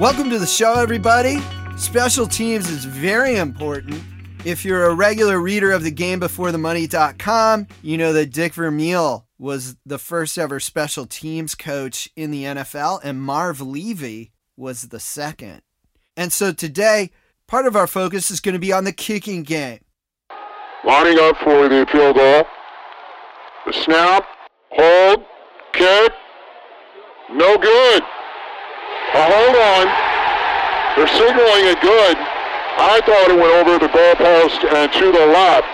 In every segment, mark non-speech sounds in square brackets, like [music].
Welcome to the show, everybody. Special teams is very important. If you're a regular reader of the GameBeforeTheMoney.com, you know that Dick Vermeil was the first ever special teams coach in the NFL, and Marv Levy was the second. And so today, part of our focus is going to be on the kicking game. Lining up for the field goal. The snap, hold, kick, no good. A hold on. They're signaling it good. I thought it went over the goalpost and to the left.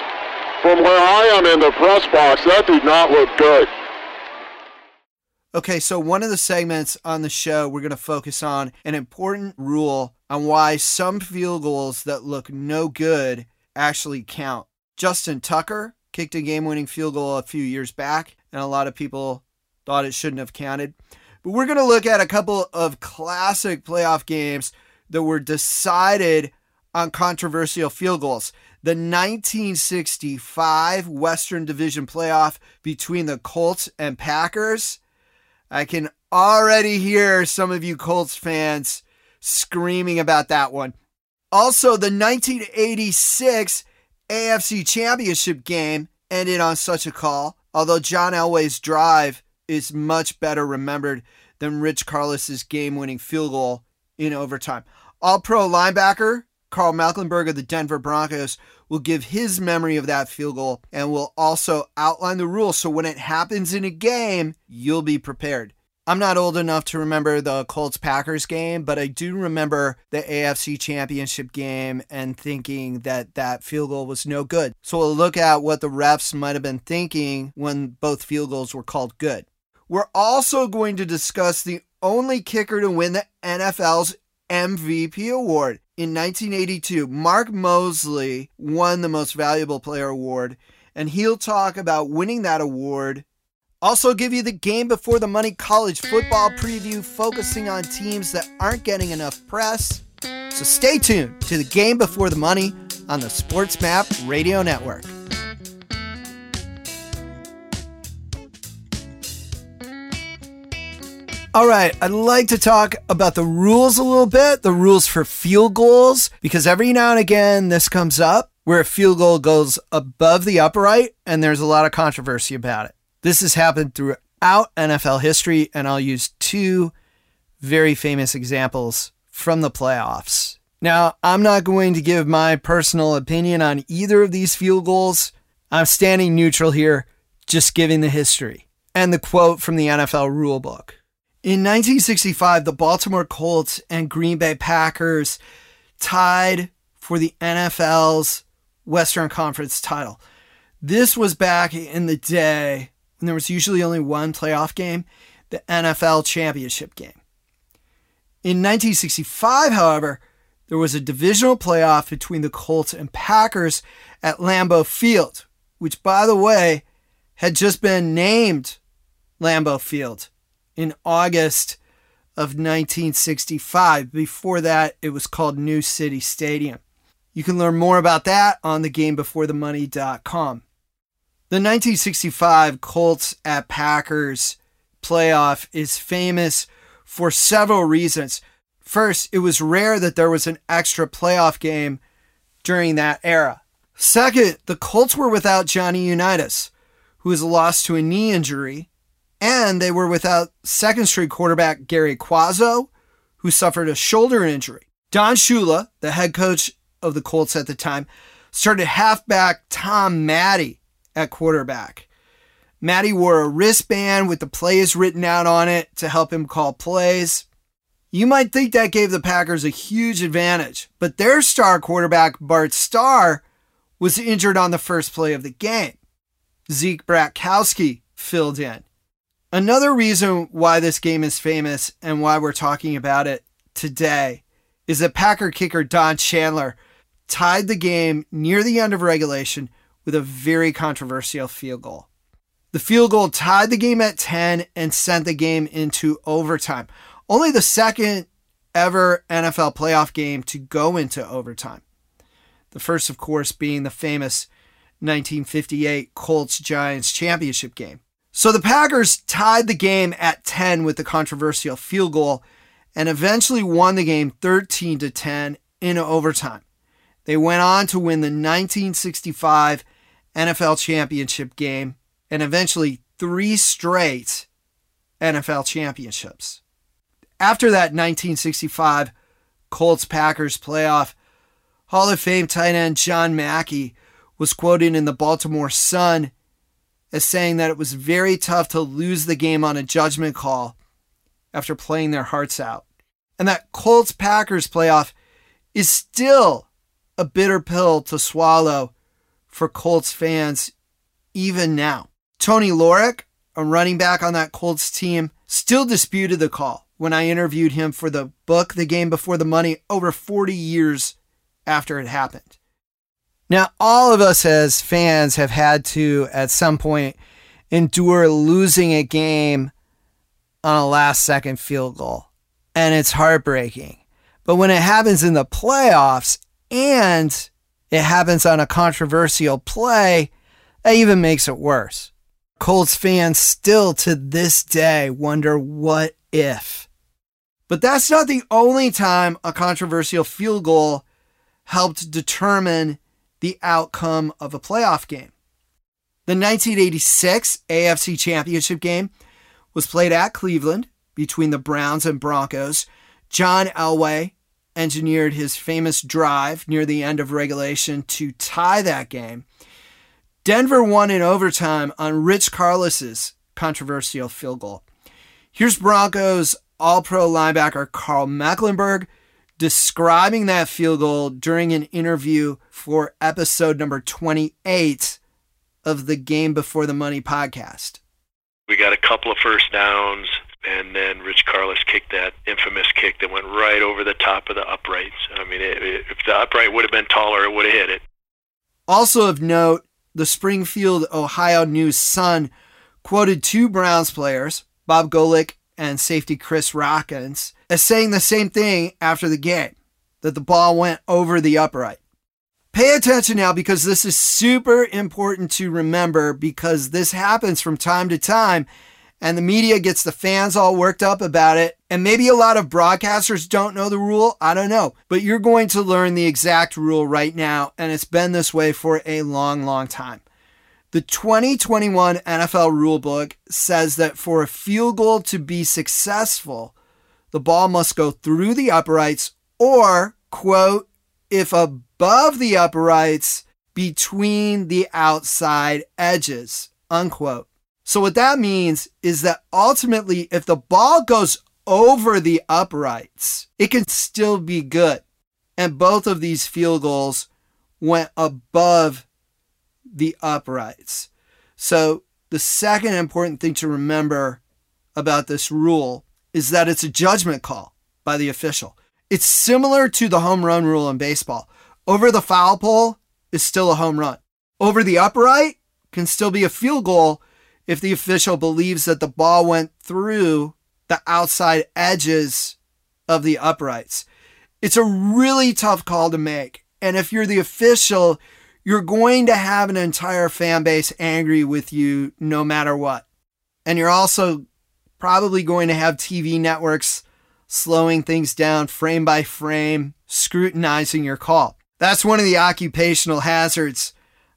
From where I am in the press box, that did not look good. Okay, so one of the segments on the show, we're going to focus on an important rule on why some field goals that look no good actually count. Justin Tucker kicked a game winning field goal a few years back, and a lot of people thought it shouldn't have counted. But we're going to look at a couple of classic playoff games that were decided on controversial field goals. The 1965 Western Division playoff between the Colts and Packers. I can already hear some of you Colts fans screaming about that one. Also, the 1986 AFC Championship game ended on such a call, although John Elway's drive is much better remembered than Rich Karlis's game winning field goal in overtime. All pro linebacker Karl Mecklenburg of the Denver Broncos will give his memory of that field goal and will also outline the rules so when it happens in a game, you'll be prepared. I'm not old enough to remember the Colts Packers game, but I do remember the AFC Championship game and thinking that that field goal was no good. So we'll look at what the refs might have been thinking when both field goals were called good. We're also going to discuss the only kicker to win the NFL's MVP award. In 1982, Mark Moseley won the Most Valuable Player award, and he'll talk about winning that award. Also, give you the game before the money college football preview, focusing on teams that aren't getting enough press. So stay tuned to the game before the money on the SportsMap Radio Network. All right, I'd like to talk about the rules a little bit, the rules for field goals, because every now and again this comes up where a field goal goes above the upright and there's a lot of controversy about it. This has happened throughout NFL history, and I'll use two very famous examples from the playoffs. Now, I'm not going to give my personal opinion on either of these field goals. I'm standing neutral here, just giving the history and the quote from the NFL rulebook. In 1965, the Baltimore Colts and Green Bay Packers tied for the NFL's Western Conference title. This was back in the day when there was usually only one playoff game, the NFL championship game. In 1965, however, there was a divisional playoff between the Colts and Packers at Lambeau Field, which, by the way, had just been named Lambeau Field in August of 1965. Before that, it was called New City Stadium. You can learn more about that on thegamebeforethemoney.com. The 1965 Colts at Packers playoff is famous for several reasons. First, it was rare that there was an extra playoff game during that era. Second, the Colts were without Johnny Unitas, who was lost to a knee injury and they were without second string quarterback Gary Cuozzo, who suffered a shoulder injury. Don Shula, the head coach of the Colts at the time, started halfback Tom Matte at quarterback. Matte wore a wristband with the plays written out on it to help him call plays. You might think that gave the Packers a huge advantage, but their star quarterback, Bart Starr, was injured on the first play of the game. Zeke Bratkowski filled in. Another reason why this game is famous and why we're talking about it today is that Packer kicker Don Chandler tied the game near the end of regulation with a very controversial field goal. The field goal tied the game at 10 and sent the game into overtime. Only the second ever NFL playoff game to go into overtime. The first, of course, being the famous 1958 Colts Giants championship game. So the Packers tied the game at 10 with the controversial field goal, and eventually won the game 13 to 10 in overtime. They went on to win the 1965 NFL championship game and eventually three straight NFL championships. After that 1965 Colts Packers playoff, Hall of Fame tight end John Mackey was quoted in the Baltimore Sun as saying that it was very tough to lose the game on a judgment call after playing their hearts out. And that Colts Packers playoff is still a bitter pill to swallow for Colts fans even now. Tony Lorick, a running back on that Colts team, still disputed the call when I interviewed him for the book The Game Before the Money over 40 years after it happened. Now, all of us as fans have had to, at some point, endure losing a game on a last second field goal. And it's heartbreaking. But when it happens in the playoffs and it happens on a controversial play, that even makes it worse. Colts fans still to this day wonder what if. But that's not the only time a controversial field goal helped determine the outcome of a playoff game. The 1986 AFC Championship game was played at Cleveland between the Browns and Broncos. John Elway engineered his famous drive near the end of regulation to tie that game. Denver won in overtime on Rich Karlis's controversial field goal. Here's Broncos All Pro linebacker Karl Mecklenburg describing that field goal during an interview for episode number 28 of the Game Before the Money podcast. We got a couple of first downs, and then Rich Karlis kicked that infamous kick that went right over the top of the uprights. I mean, it, it, if the upright would have been taller, it would have hit it. Also of note, the Springfield, Ohio News Sun quoted two Browns players, Bob Golic and safety Chris Rockins as saying the same thing after the game that the ball went over the upright. Pay attention now because this is super important to remember because this happens from time to time and the media gets the fans all worked up about it. And maybe a lot of broadcasters don't know the rule. I don't know. But you're going to learn the exact rule right now. And it's been this way for a long, long time. The 2021 NFL rulebook says that for a field goal to be successful, the ball must go through the uprights or, quote, if above the uprights, between the outside edges, unquote. So, what that means is that ultimately, if the ball goes over the uprights, it can still be good. And both of these field goals went above the uprights. So, the second important thing to remember about this rule is that it's a judgment call by the official. It's similar to the home run rule in baseball. Over the foul pole is still a home run. Over the upright can still be a field goal if the official believes that the ball went through the outside edges of the uprights. It's a really tough call to make. And if you're the official, you're going to have an entire fan base angry with you no matter what. And you're also probably going to have TV networks slowing things down frame by frame, scrutinizing your call. That's one of the occupational hazards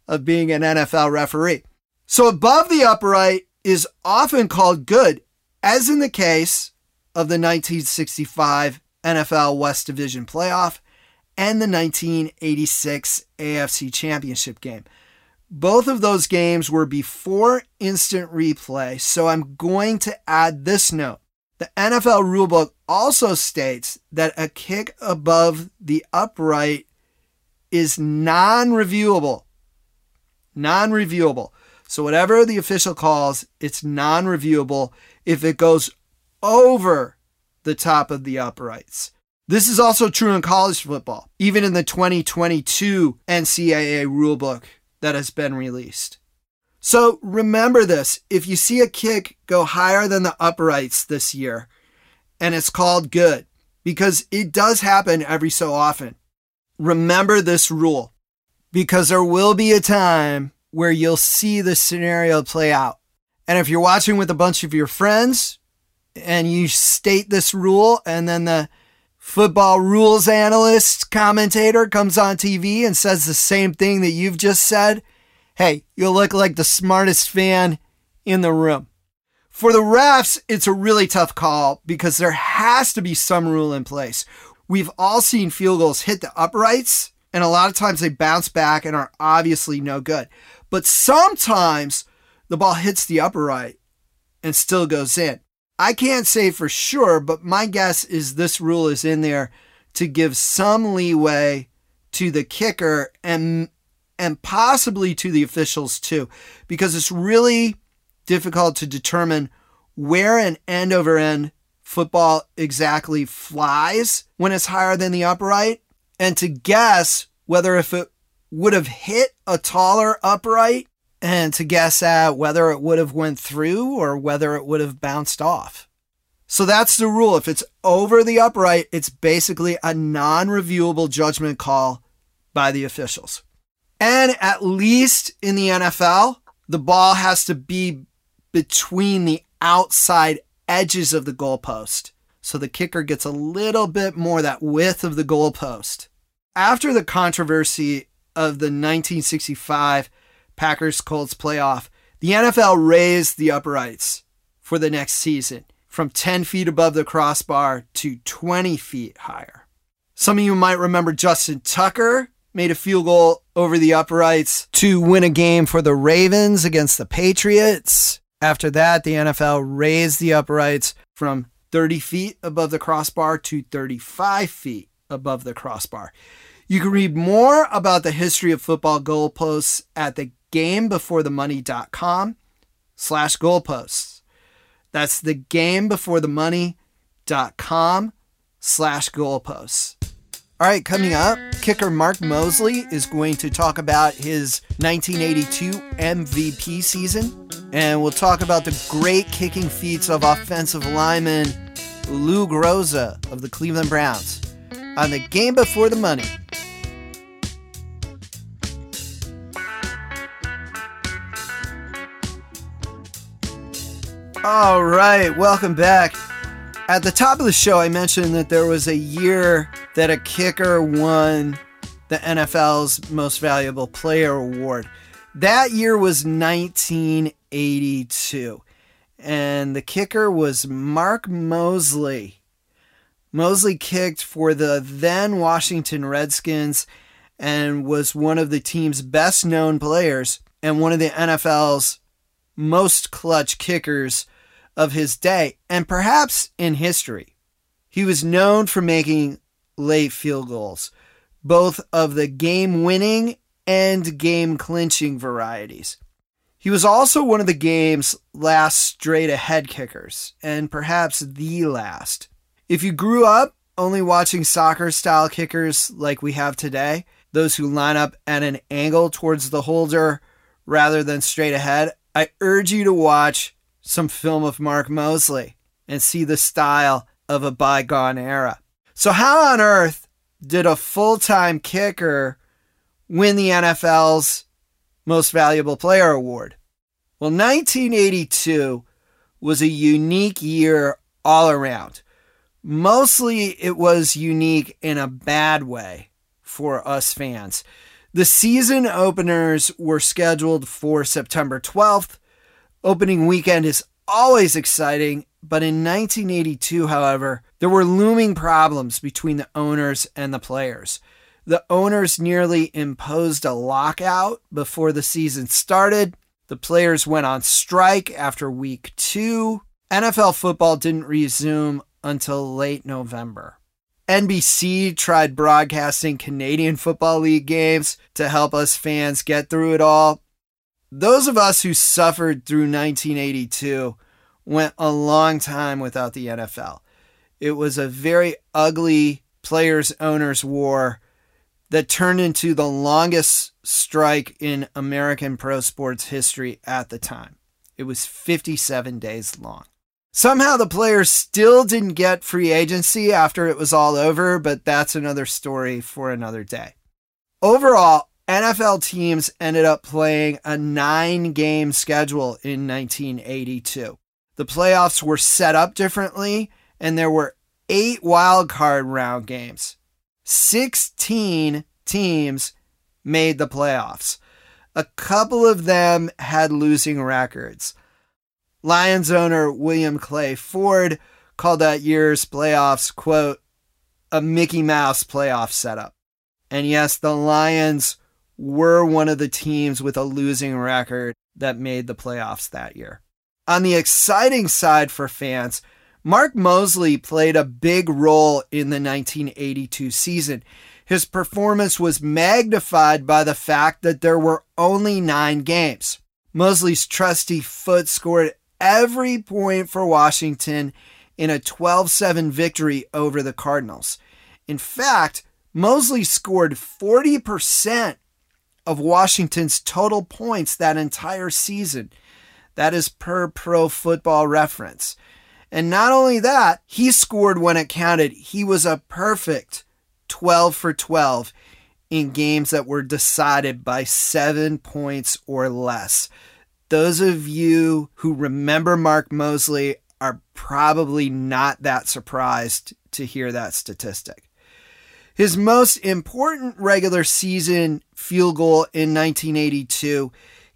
of being an NFL referee. So above the upright is often called good, as in the case of the 1965 NFL West Division playoff and the 1986 AFC Championship game. Both of those games were before instant replay, so I'm going to add this note. The NFL rulebook also states that a kick above the upright is non reviewable. Non reviewable. So, whatever the official calls, it's non reviewable if it goes over the top of the uprights. This is also true in college football, even in the 2022 NCAA rulebook that has been released. So remember this if you see a kick go higher than the uprights this year, and it's called good, because it does happen every so often, remember this rule, because there will be a time where you'll see the scenario play out. And if you're watching with a bunch of your friends, and you state this rule, and then the football rules analyst commentator comes on TV and says the same thing that you've just said, hey, you'll look like the smartest fan in the room. For the refs, it's a really tough call because there has to be some rule in place. We've all seen field goals hit the uprights, and a lot of times they bounce back and are obviously no good. But sometimes the ball hits the upright and still goes in. I can't say for sure, but my guess is this rule is in there to give some leeway to the kicker and and possibly to the officials too, because it's really difficult to determine where an end over end football exactly flies when it's higher than the upright, and to guess whether if it would have hit a taller upright and to guess at whether it would have went through or whether it would have bounced off. So that's the rule. If it's over the upright, it's basically a non-reviewable judgment call by the officials. And at least in the NFL, the ball has to be between the outside edges of the goalpost. So the kicker gets a little bit more that width of the goalpost. After the controversy of the 1965 Packers Colts playoff, the NFL raised the uprights for the next season from 10 feet above the crossbar to 20 feet higher. Some of you might remember Justin Tucker made a field goal over the uprights to win a game for the Ravens against the Patriots. After that, the NFL raised the uprights from 30 feet above the crossbar to 35 feet above the crossbar. You can read more about the history of football goalposts at the gamebeforethemoney.com slash goalposts. That's the gamebeforethemoney.com slash goalposts. All right, coming up, kicker Mark Moseley is going to talk about his 1982 MVP season, and we'll talk about the great kicking feats of offensive lineman Lou Groza of the Cleveland Browns on the Game Before the Money. All right, welcome back. At the top of the show, I mentioned that there was a year that a kicker won the NFL's Most Valuable Player Award. That year was 1982, and the kicker was Mark Moseley. Moseley kicked for the then Washington Redskins and was one of the team's best known players and one of the NFL's most clutch kickers of his day and perhaps in history. He was known for making late field goals, both of the game winning and game clinching varieties. He was also one of the game's last straight ahead kickers, and perhaps the last. If you grew up only watching soccer style kickers like we have today, those who line up at an angle towards the holder rather than straight ahead, I urge you to watch some film of Mark Moseley and see the style of a bygone era. So, how on earth did a full time kicker win the NFL's Most Valuable Player award? Well, 1982 was a unique year all around. Mostly it was unique in a bad way for us fans. The season openers were scheduled for September 12th Opening weekend is always exciting, but in 1982, however, there were looming problems between the owners and the players. The owners nearly imposed a lockout before the season started. The players went on strike after week two. NFL football didn't resume until late November. NBC tried broadcasting Canadian Football League games to help us fans get through it all, those of us who suffered through 1982 went a long time without the NFL. It was a very ugly players owners war that turned into the longest strike in American pro sports history at the time. It was 57 days long. Somehow the players still didn't get free agency after it was all over, but that's another story for another day. Overall, NFL teams ended up playing a nine game schedule in 1982. The playoffs were set up differently, and there were eight wild card round games. 16 teams made the playoffs. A couple of them had losing records. Lions owner William Clay Ford called that year's playoffs, quote, a Mickey Mouse playoff setup. And yes, the Lions were one of the teams with a losing record that made the playoffs that year. On the exciting side for fans, Mark Moseley played a big role in the 1982 season. His performance was magnified by the fact that there were only nine games. Moseley's trusty foot scored every point for Washington in a 12 7 victory over the Cardinals. In fact, Moseley scored 40% of Washington's total points that entire season. That is per pro football reference. And not only that, he scored when it counted. He was a perfect 12 for 12 in games that were decided by seven points or less. Those of you who remember Mark Moseley are probably not that surprised to hear that statistic. His most important regular season field goal in 1982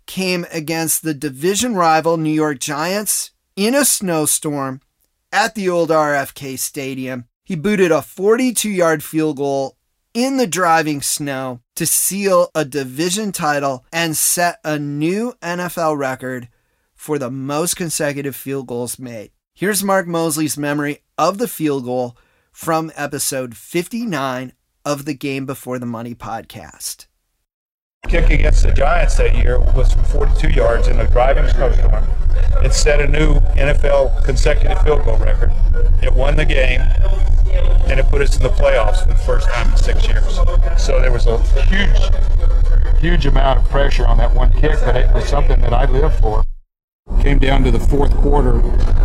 came against the division rival New York Giants in a snowstorm at the old RFK Stadium. He booted a 42 yard field goal in the driving snow to seal a division title and set a new NFL record for the most consecutive field goals made. Here's Mark Moseley's memory of the field goal from episode 59 of the Game Before the Money podcast. Kick against the Giants that year was from 42 yards in a driving snowstorm. It set a new NFL consecutive field goal record. It won the game, and it put us in the playoffs for the first time in six years. So there was a huge, huge amount of pressure on that one kick, but it was something that I lived for. Came down to the fourth quarter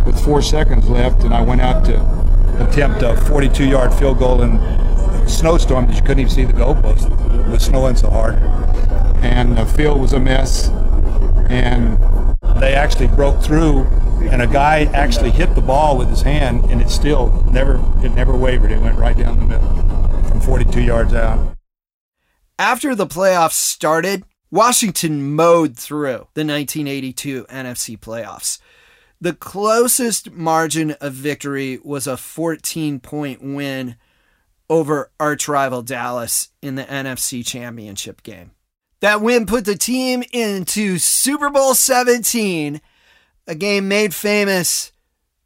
with four seconds left, and I went out to attempt a 42 yard field goal in a snowstorm that you couldn't even see the goalpost. It was snowing so hard. And the field was a mess. And they actually broke through, and a guy actually hit the ball with his hand, and it still never it never wavered. It went right down the middle from 42 yards out. After the playoffs started, Washington mowed through the 1982 NFC playoffs. The closest margin of victory was a 14 point win over arch rival Dallas in the NFC Championship game. That win put the team into Super Bowl 17, a game made famous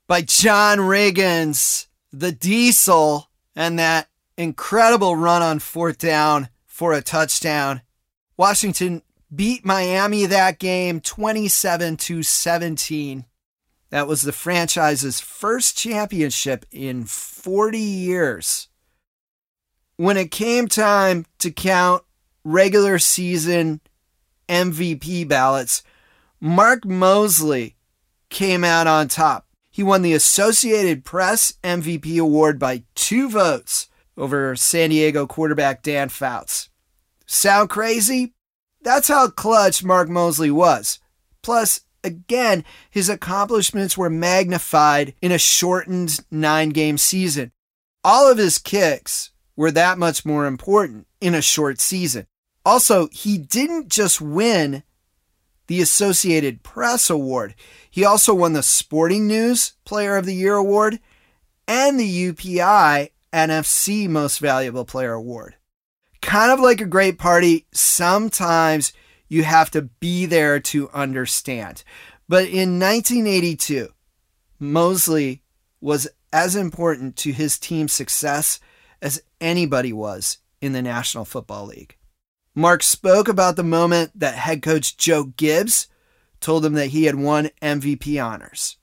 by John Riggins, the Diesel, and that incredible run on fourth down for a touchdown. Washington beat Miami that game 27 to 17. That was the franchise's first championship in 40 years. When it came time to count regular season MVP ballots, Mark Moseley came out on top. He won the Associated Press MVP award by two votes over San Diego quarterback Dan Fouts. Sound crazy? That's how clutch Mark Moseley was. Plus, again, his accomplishments were magnified in a shortened nine game season. All of his kicks were that much more important in a short season. Also, he didn't just win the Associated Press Award, he also won the Sporting News Player of the Year Award and the UPI NFC Most Valuable Player Award kind of like a great party, sometimes you have to be there to understand. But in 1982, Moseley was as important to his team's success as anybody was in the National Football League. Mark spoke about the moment that head coach Joe Gibbs told him that he had won MVP honors.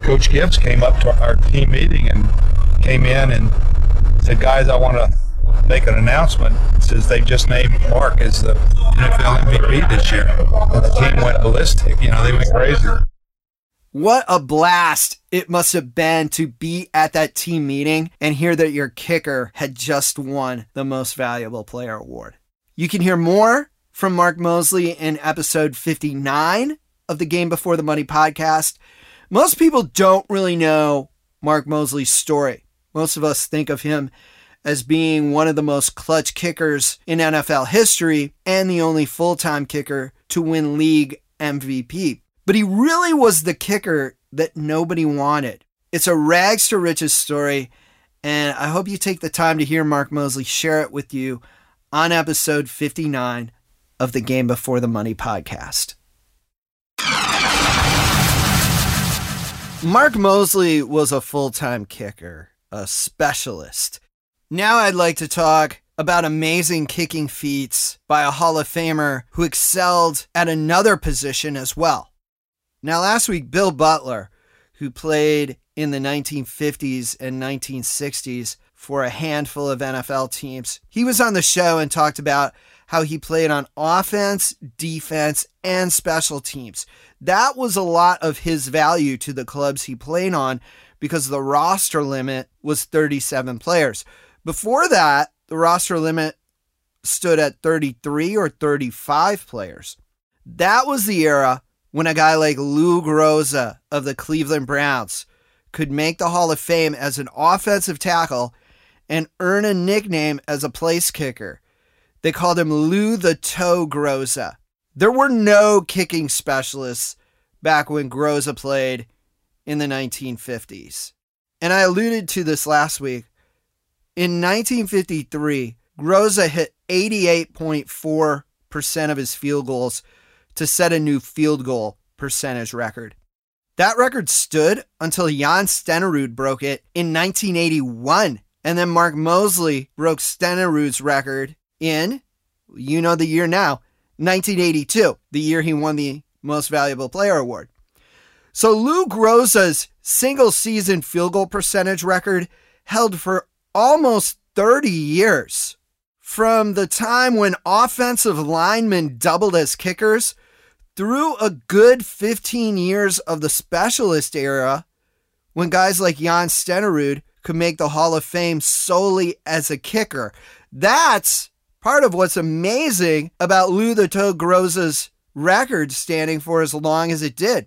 Coach Gibbs came up to our team meeting and came in and said, Guys, I want to make an announcement. Says they just named Mark as the NFL MVP this year. And the team went ballistic. You know, they went crazy. What a blast it must have been to be at that team meeting and hear that your kicker had just won the most valuable player award. You can hear more from Mark Moseley in episode 59 of the Game Before the Money podcast. Most people don't really know Mark Moseley's story. Most of us think of him as being one of the most clutch kickers in NFL history and the only full time kicker to win league MVP. But he really was the kicker that nobody wanted. It's a rags to riches story, and I hope you take the time to hear Mark Moseley share it with you on episode 59 of the Game Before the Money podcast. Mark Moseley was a full time kicker, a specialist. Now I'd like to talk about amazing kicking feats by a Hall of Famer who excelled at another position as well. Now, last week, Bill Butler, who played in the 1950s and 1960s for a handful of NFL teams, he was on the show and talked about how he played on offense, defense, and special teams. That was a lot of his value to the clubs he played on because the roster limit was 37 players. Before that, the roster limit stood at 33 or 35 players. That was the era when a guy like Lou Groza of the Cleveland Browns could make the Hall of Fame as an offensive tackle and earn a nickname as a place kicker. They called him Lou the Toe Groza. There were no kicking specialists back when Groza played in the 1950s. And I alluded to this last week. In 1953, Groza hit 88.4% of his field goals to set a new field goal percentage record. That record stood until Jan Stenerud broke it in 1981. And then Mark Moseley broke Stenerud's record in, you know the year now, 1982, the year he won the Most Valuable Player Award. So Lou Groza's single season field goal percentage record held for almost 30 years. From the time when offensive linemen doubled as kickers through a good 15 years of the specialist era, when guys like Jan Stenerud could make the Hall of Fame solely as a kicker. That's part of what's amazing about Lou the Toe Groza's record standing for as long as it did.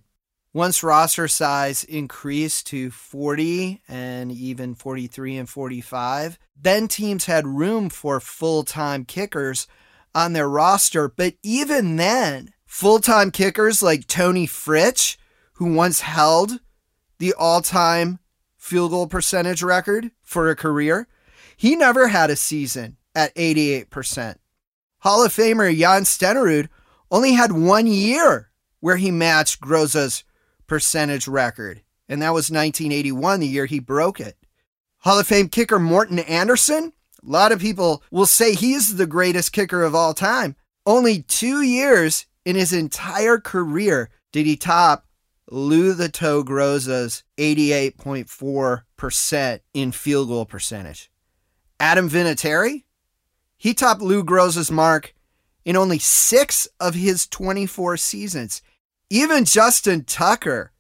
Once roster size increased to 40 and even 43 and 45, then teams had room for full time kickers on their roster. But even then, full time kickers like Toni Fritsch, who once held the all time field goal percentage record for a career, he never had a season at 88%. Hall of Famer Jan Stenerud only had one year where he matched Groza's percentage record, and that was 1981, the year he broke it. Hall of Fame kicker Morten Andersen, a lot of people will say he's the greatest kicker of all time. Only two years in his entire career did he top Lou the Toe Groza's 88.4% in field goal percentage. Adam Vinatieri, he topped Lou Groza's mark in only six of his 24 seasons. Even Justin Tucker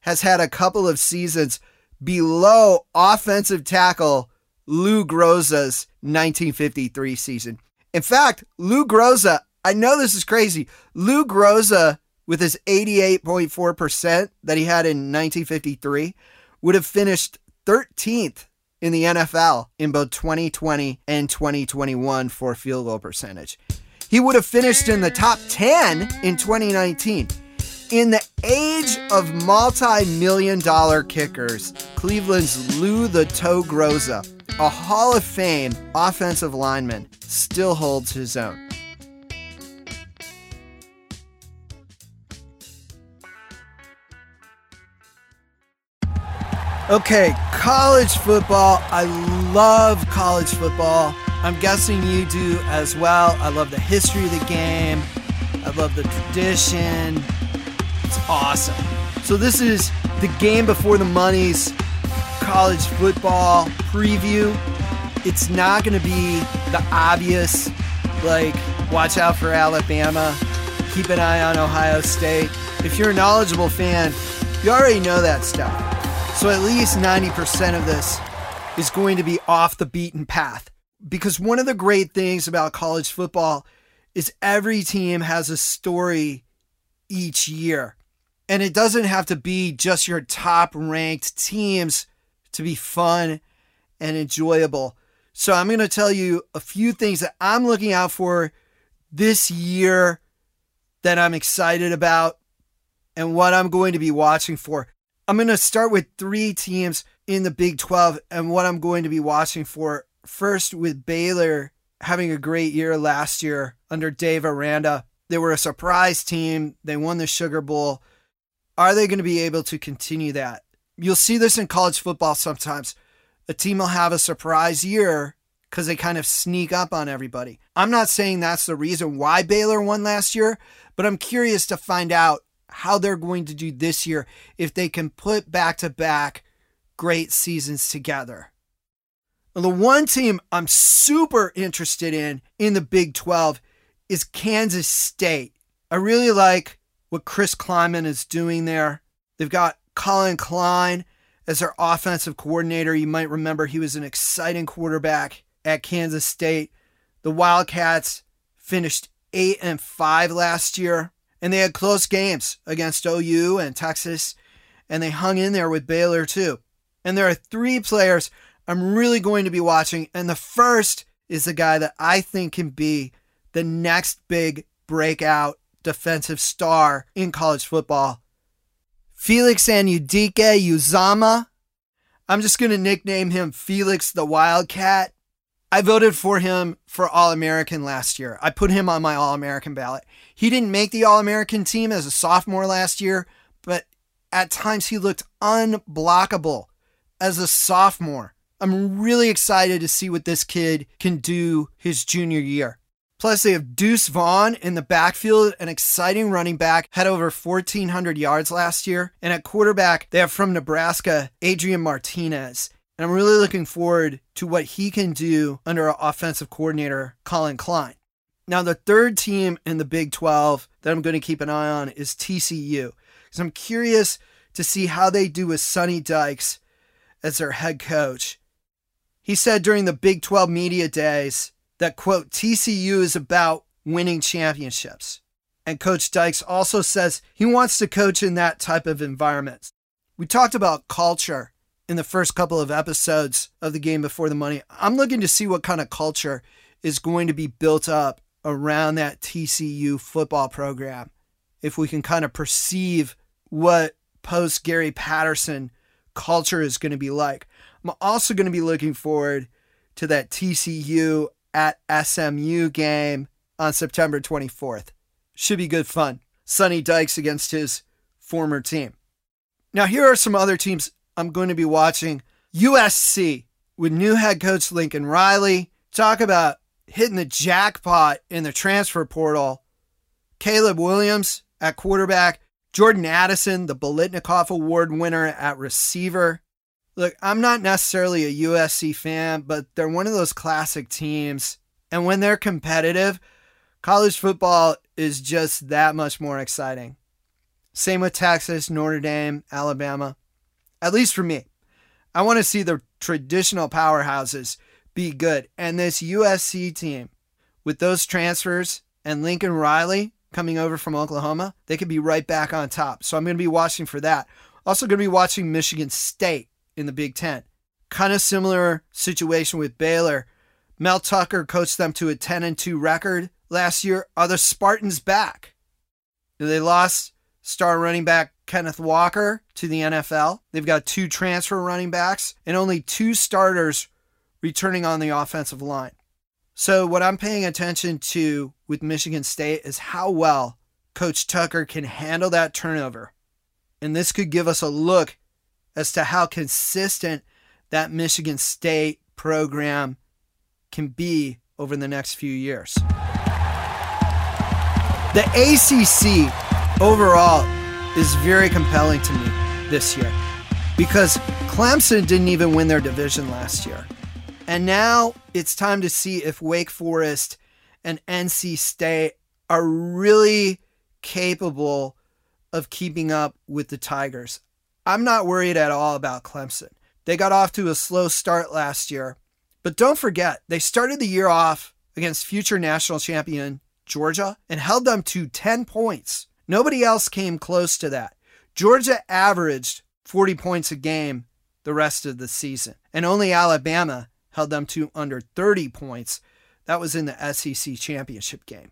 has had a couple of seasons below offensive tackle Lou Groza's 1953 season. In fact, Lou Groza, I know this is crazy. Lou Groza, with his 88.4% that he had in 1953, would have finished 13th in the NFL in both 2020 and 2021 for field goal percentage. He would have finished in the top 10 in 2019. In the age of multi million dollar kickers, Cleveland's Lou the Toe Groza, a Hall of Fame offensive lineman, still holds his own. Okay, college football. I love college football. I'm guessing you do as well. I love the history of the game. I love the tradition. It's awesome. So, this is the game before the money's college football preview. It's not going to be the obvious, like, watch out for Alabama, keep an eye on Ohio State. If you're a knowledgeable fan, you already know that stuff. So at least 90% of this is going to be off the beaten path. Because one of the great things about college football is every team has a story each year. And it doesn't have to be just your top ranked teams to be fun and enjoyable. So I'm going to tell you a few things that I'm looking out for this year that I'm excited about and what I'm going to be watching for. I'm going to start with three teams in the Big 12 and what I'm going to be watching for. First, with Baylor having a great year last year under Dave Aranda. They were a surprise team. They won the Sugar Bowl. Are they going to be able to continue that? You'll see this in college football sometimes. A team will have a surprise year because they kind of sneak up on everybody. I'm not saying that's the reason why Baylor won last year, but I'm curious to find out how they're going to do this year if they can put back to back great seasons together. The one team I'm super interested in in the Big 12 is Kansas State. I really like what Chris Klieman is doing there. They've got Collin Klein as their offensive coordinator. You might remember he was an exciting quarterback at Kansas State. The Wildcats finished 8 and 5 last year, and they had close games against OU and Texas, and they hung in there with Baylor too. And there are three players I'm really going to be watching. And the first is the guy that I think can be the next big breakout defensive star in college football. Felix Anudike Uzomah. I'm just going to nickname him Felix the Wildcat. I voted for him for All American last year. I put him on my All American ballot. He didn't make the All American team as a sophomore last year, but at times he looked unblockable as a sophomore. I'm really excited to see what this kid can do his junior year. Plus, they have Deuce Vaughn in the backfield, an exciting running back, had over 1,400 yards last year. And at quarterback, they have from Nebraska, Adrian Martinez. And I'm really looking forward to what he can do under offensive coordinator Collin Klein. Now, the third team in the Big 12 that I'm going to keep an eye on is TCU. Because I'm curious to see how they do with Sonny Dykes as their head coach. He said during the Big 12 media days that, quote, TCU is about winning championships. And Coach Dykes also says he wants to coach in that type of environment. We talked about culture in the first couple of episodes of the game before the money. I'm looking to see what kind of culture is going to be built up around that TCU football program. If we can kind of perceive what post Gary Patterson culture is going to be like. I'm also going to be looking forward to that TCU at SMU game on September 24th. Should be good fun. Sonny Dykes against his former team. Now, here are some other teams I'm going to be watching USC with new head coach Lincoln Riley. Talk about hitting the jackpot in the transfer portal. Caleb Williams at quarterback. Jordan Addison, the Biletnikoff Award winner at receiver. Look, I'm not necessarily a USC fan, but they're one of those classic teams. And when they're competitive, college football is just that much more exciting. Same with Texas, Notre Dame, Alabama. At least for me. I want to see the traditional powerhouses be good. And this USC team, with those transfers and Lincoln Riley coming over from Oklahoma, they could be right back on top. So I'm going to be watching for that. Also, going to be watching Michigan State in the Big Ten. Kind of similar situation with Baylor. Mel Tucker coached them to a 10 and 2 record last year. Are the Spartans back? They lost star running back Kenneth Walker to the NFL. They've got two transfer running backs and only two starters returning on the offensive line. So, what I'm paying attention to with Michigan State is how well Coach Tucker can handle that turnover. And this could give us a look as to how consistent that Michigan State program can be over the next few years. The ACC overall is very compelling to me this year because Clemson didn't even win their division last year. And now it's time to see if Wake Forest and NC State are really capable of keeping up with the Tigers. I'm not worried at all about Clemson. They got off to a slow start last year, but don't forget, they started the year off against future national champion Georgia and held them to 10 points. Nobody else came close to that. Georgia averaged 40 points a game the rest of the season, and only Alabama held them to under 30 points. That was in the SEC championship game.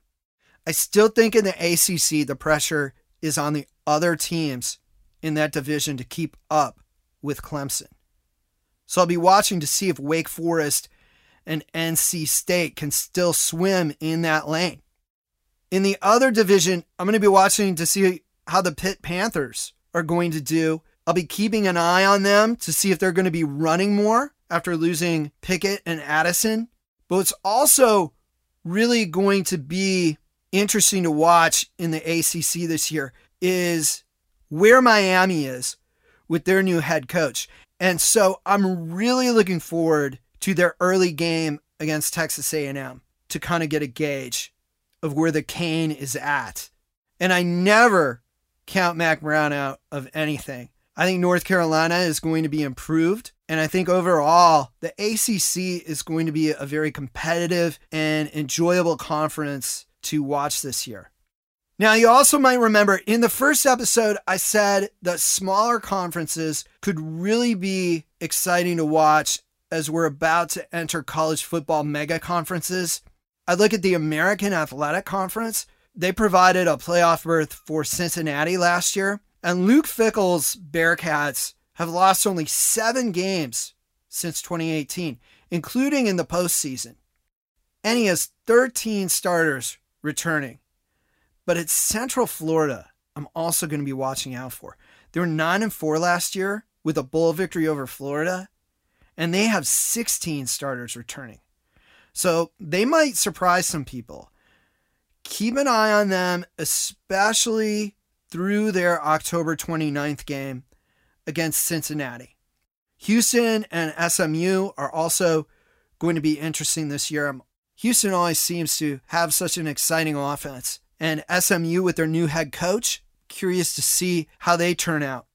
I still think in the ACC, the pressure is on the other teams in that division to keep up with Clemson. So I'll be watching to see if Wake Forest and NC State can still swim in that lane. In the other division, I'm going to be watching to see how the Pitt Panthers are going to do. I'll be keeping an eye on them to see if they're going to be running more after losing Pickett and Addison. But it's also really going to be interesting to watch in the ACC this year is where Miami is with their new head coach. And so I'm really looking forward to their early game against Texas A&M to kind of get a gauge of where the cane is at. And I never count Mack Brown out of anything. I think North Carolina is going to be improved. And I think overall, the ACC is going to be a very competitive and enjoyable conference to watch this year. Now, you also might remember in the first episode, I said that smaller conferences could really be exciting to watch as we're about to enter college football mega conferences. I look at the American Athletic Conference. They provided a playoff berth for Cincinnati last year, and Luke Fickell's Bearcats have lost only seven games since 2018, including in the postseason. And he has 13 starters returning. But it's Central Florida I'm also going to be watching out for. They were 9 and 4 last year with a bowl victory over Florida, and they have 16 starters returning. So they might surprise some people. Keep an eye on them, especially through their October 29th game against Cincinnati. Houston and SMU are also going to be interesting this year. Um, Houston always seems to have such an exciting offense. And SMU with their new head coach, curious to see how they turn out.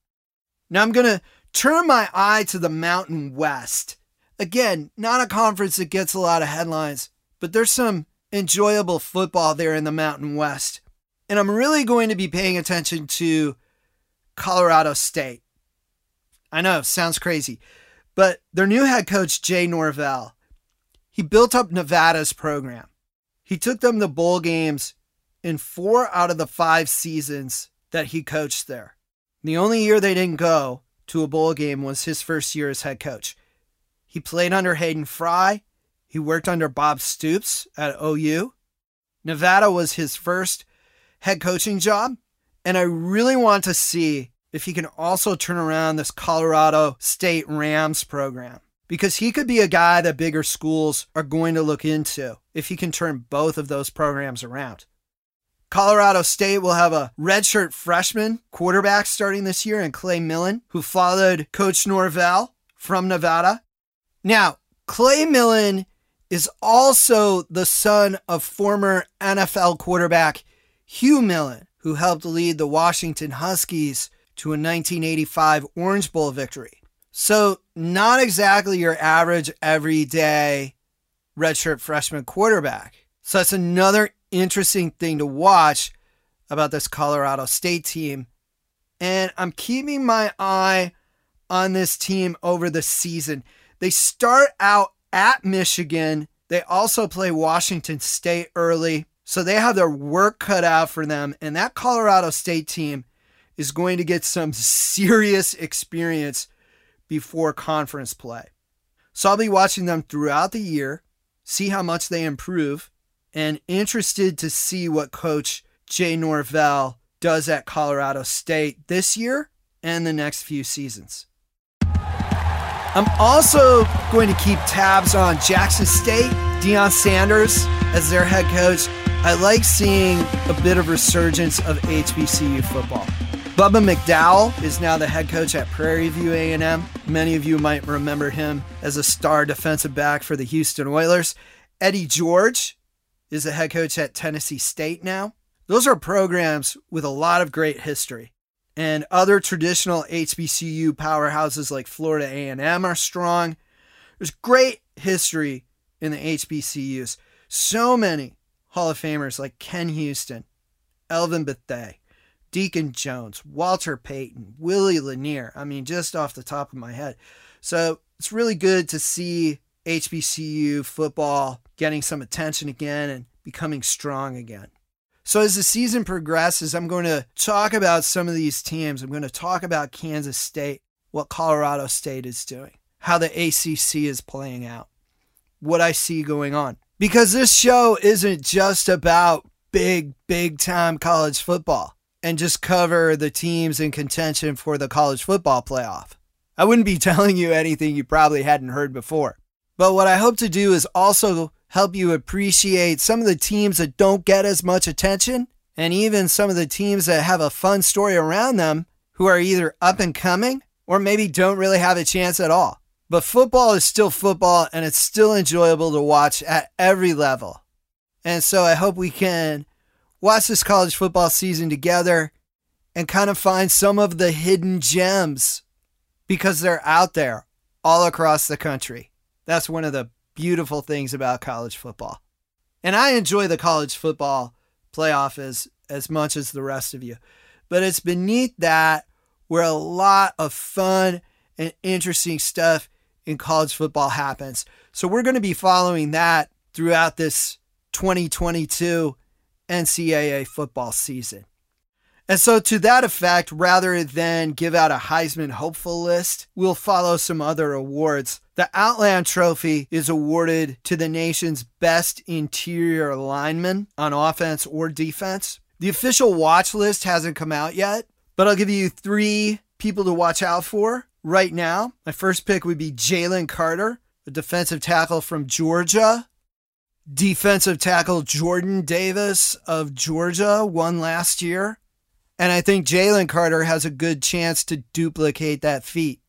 Now I'm going to turn my eye to the Mountain West. Again, not a conference that gets a lot of headlines, but there's some enjoyable football there in the Mountain West. And I'm really going to be paying attention to Colorado State. I know, sounds crazy, but their new head coach, Jay Norvell, he built up Nevada's program. He took them to bowl games in four out of the five seasons that he coached there. The only year they didn't go to a bowl game was his first year as head coach. He played under Hayden Fry. He worked under Bob Stoops at OU. Nevada was his first head coaching job. And I really want to see if he can also turn around this Colorado State Rams program because he could be a guy that bigger schools are going to look into if he can turn both of those programs around. Colorado State will have a redshirt freshman quarterback starting this year in Clay Millen, who followed Coach Norvell from Nevada. Now, Clay Millen is also the son of former NFL quarterback Hugh Millen, who helped lead the Washington Huskies to a 1985 Orange Bowl victory. So, not exactly your average everyday redshirt freshman quarterback. So, that's another interesting thing to watch about this Colorado State team. And I'm keeping my eye on this team over the season. They start out at Michigan. They also play Washington State early. So they have their work cut out for them. And that Colorado State team is going to get some serious experience before conference play. So I'll be watching them throughout the year, see how much they improve, and interested to see what coach Jay Norvell does at Colorado State this year and the next few seasons. I'm also going to keep tabs on Jackson State, Deion Sanders as their head coach. I like seeing a bit of resurgence of HBCU football. Bubba McDowell is now the head coach at Prairie View A&M. Many of you might remember him as a star defensive back for the Houston Oilers. Eddie George is the head coach at Tennessee State now. Those are programs with a lot of great history. And other traditional HBCU powerhouses like Florida A&M are strong. There's great history in the HBCUs. So many Hall of Famers like Ken Houston, Elvin Bethea, Deacon Jones, Walter Payton, Willie Lanier. I mean, just off the top of my head. So it's really good to see HBCU football getting some attention again and becoming strong again. So, as the season progresses, I'm going to talk about some of these teams. I'm going to talk about Kansas State, what Colorado State is doing, how the ACC is playing out, what I see going on. Because this show isn't just about big, big time college football and just cover the teams in contention for the college football playoff. I wouldn't be [laughs] telling you anything you probably hadn't heard before. But what I hope to do is also help you appreciate some of the teams that don't get as much attention and even some of the teams that have a fun story around them who are either up and coming or maybe don't really have a chance at all. But football is still football and it's still enjoyable to watch at every level. And so I hope we can watch this college football season together and kind of find some of the hidden gems because they're out there all across the country. That's one of the beautiful things about college football. And I enjoy the college football playoff as, as much as the rest of you. But it's beneath that where a lot of fun and interesting stuff in college football happens. So we're going to be following that throughout this 2022 NCAA football season. And so, to that effect, rather than give out a Heisman hopeful list, we'll follow some other awards. The Outland Trophy is awarded to the nation's best interior lineman on offense or defense. The official watch list hasn't come out yet, but I'll give you three people to watch out for right now. My first pick would be Jalen Carter, a defensive tackle from Georgia. Defensive tackle Jordan Davis of Georgia won last year. And I think Jalen Carter has a good chance to duplicate that feat.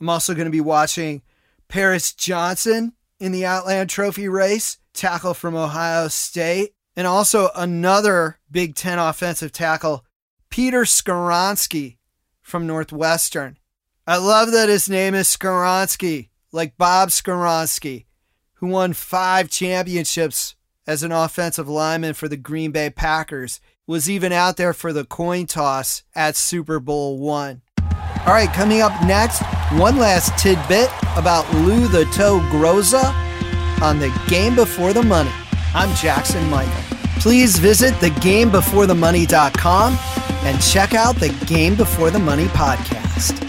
I'm also going to be watching Paris Johnson in the Outland Trophy race, tackle from Ohio State, and also another Big Ten offensive tackle, Peter Skoronski from Northwestern. I love that his name is Skoronski, like Bob Skoronski, who won five championships as an offensive lineman for the Green Bay Packers was even out there for the coin toss at Super Bowl one. All right, coming up next, one last tidbit about Lou the Toe Groza on the Game Before the Money. I'm Jackson Michael. Please visit thegamebeforethemoney.com and check out the Game Before the Money podcast.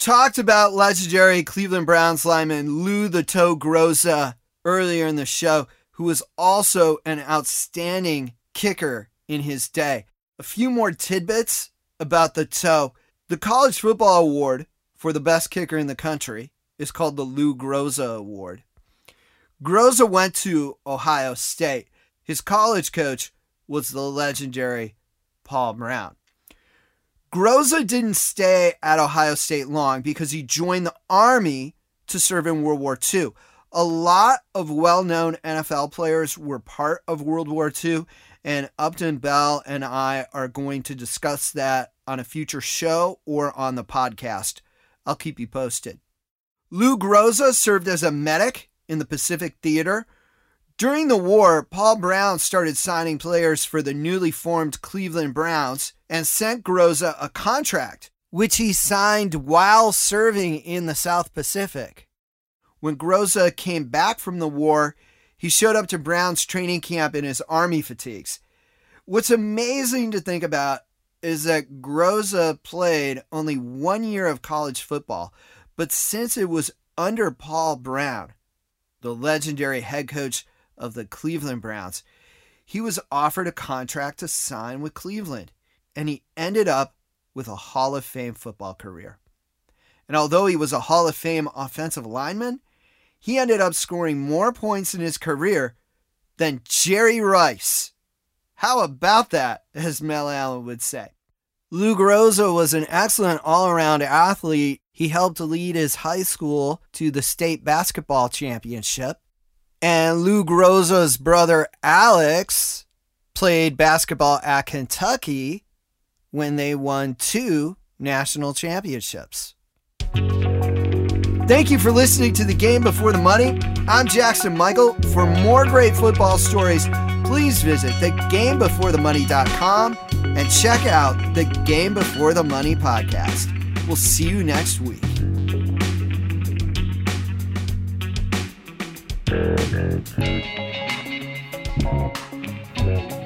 Talked about legendary Cleveland Browns lineman Lou the Toe Groza earlier in the show, who was also an outstanding kicker in his day. A few more tidbits about the toe. The college football award for the best kicker in the country is called the Lou Groza Award. Groza went to Ohio State. His college coach was the legendary Paul Brown. Groza didn't stay at Ohio State long because he joined the Army to serve in World War II. A lot of well known NFL players were part of World War II, and Upton Bell and I are going to discuss that on a future show or on the podcast. I'll keep you posted. Lou Groza served as a medic in the Pacific Theater during the war, Paul Brown started signing players for the newly formed Cleveland Browns and sent Groza a contract, which he signed while serving in the South Pacific. When Groza came back from the war, he showed up to Brown's training camp in his army fatigues. What's amazing to think about is that Groza played only one year of college football, but since it was under Paul Brown, the legendary head coach of the Cleveland Browns, he was offered a contract to sign with Cleveland, and he ended up with a Hall of Fame football career. And although he was a Hall of Fame offensive lineman, he ended up scoring more points in his career than Jerry Rice. How about that, as Mel Allen would say? Lou Groza was an excellent all around athlete. He helped lead his high school to the state basketball championship. And Lou Groza's brother Alex played basketball at Kentucky when they won two national championships. Thank you for listening to the game before the money. I'm Jackson Michael. For more great football stories, please visit thegamebeforethemoney.com and check out the Game Before the Money podcast. We'll see you next week. Thank you.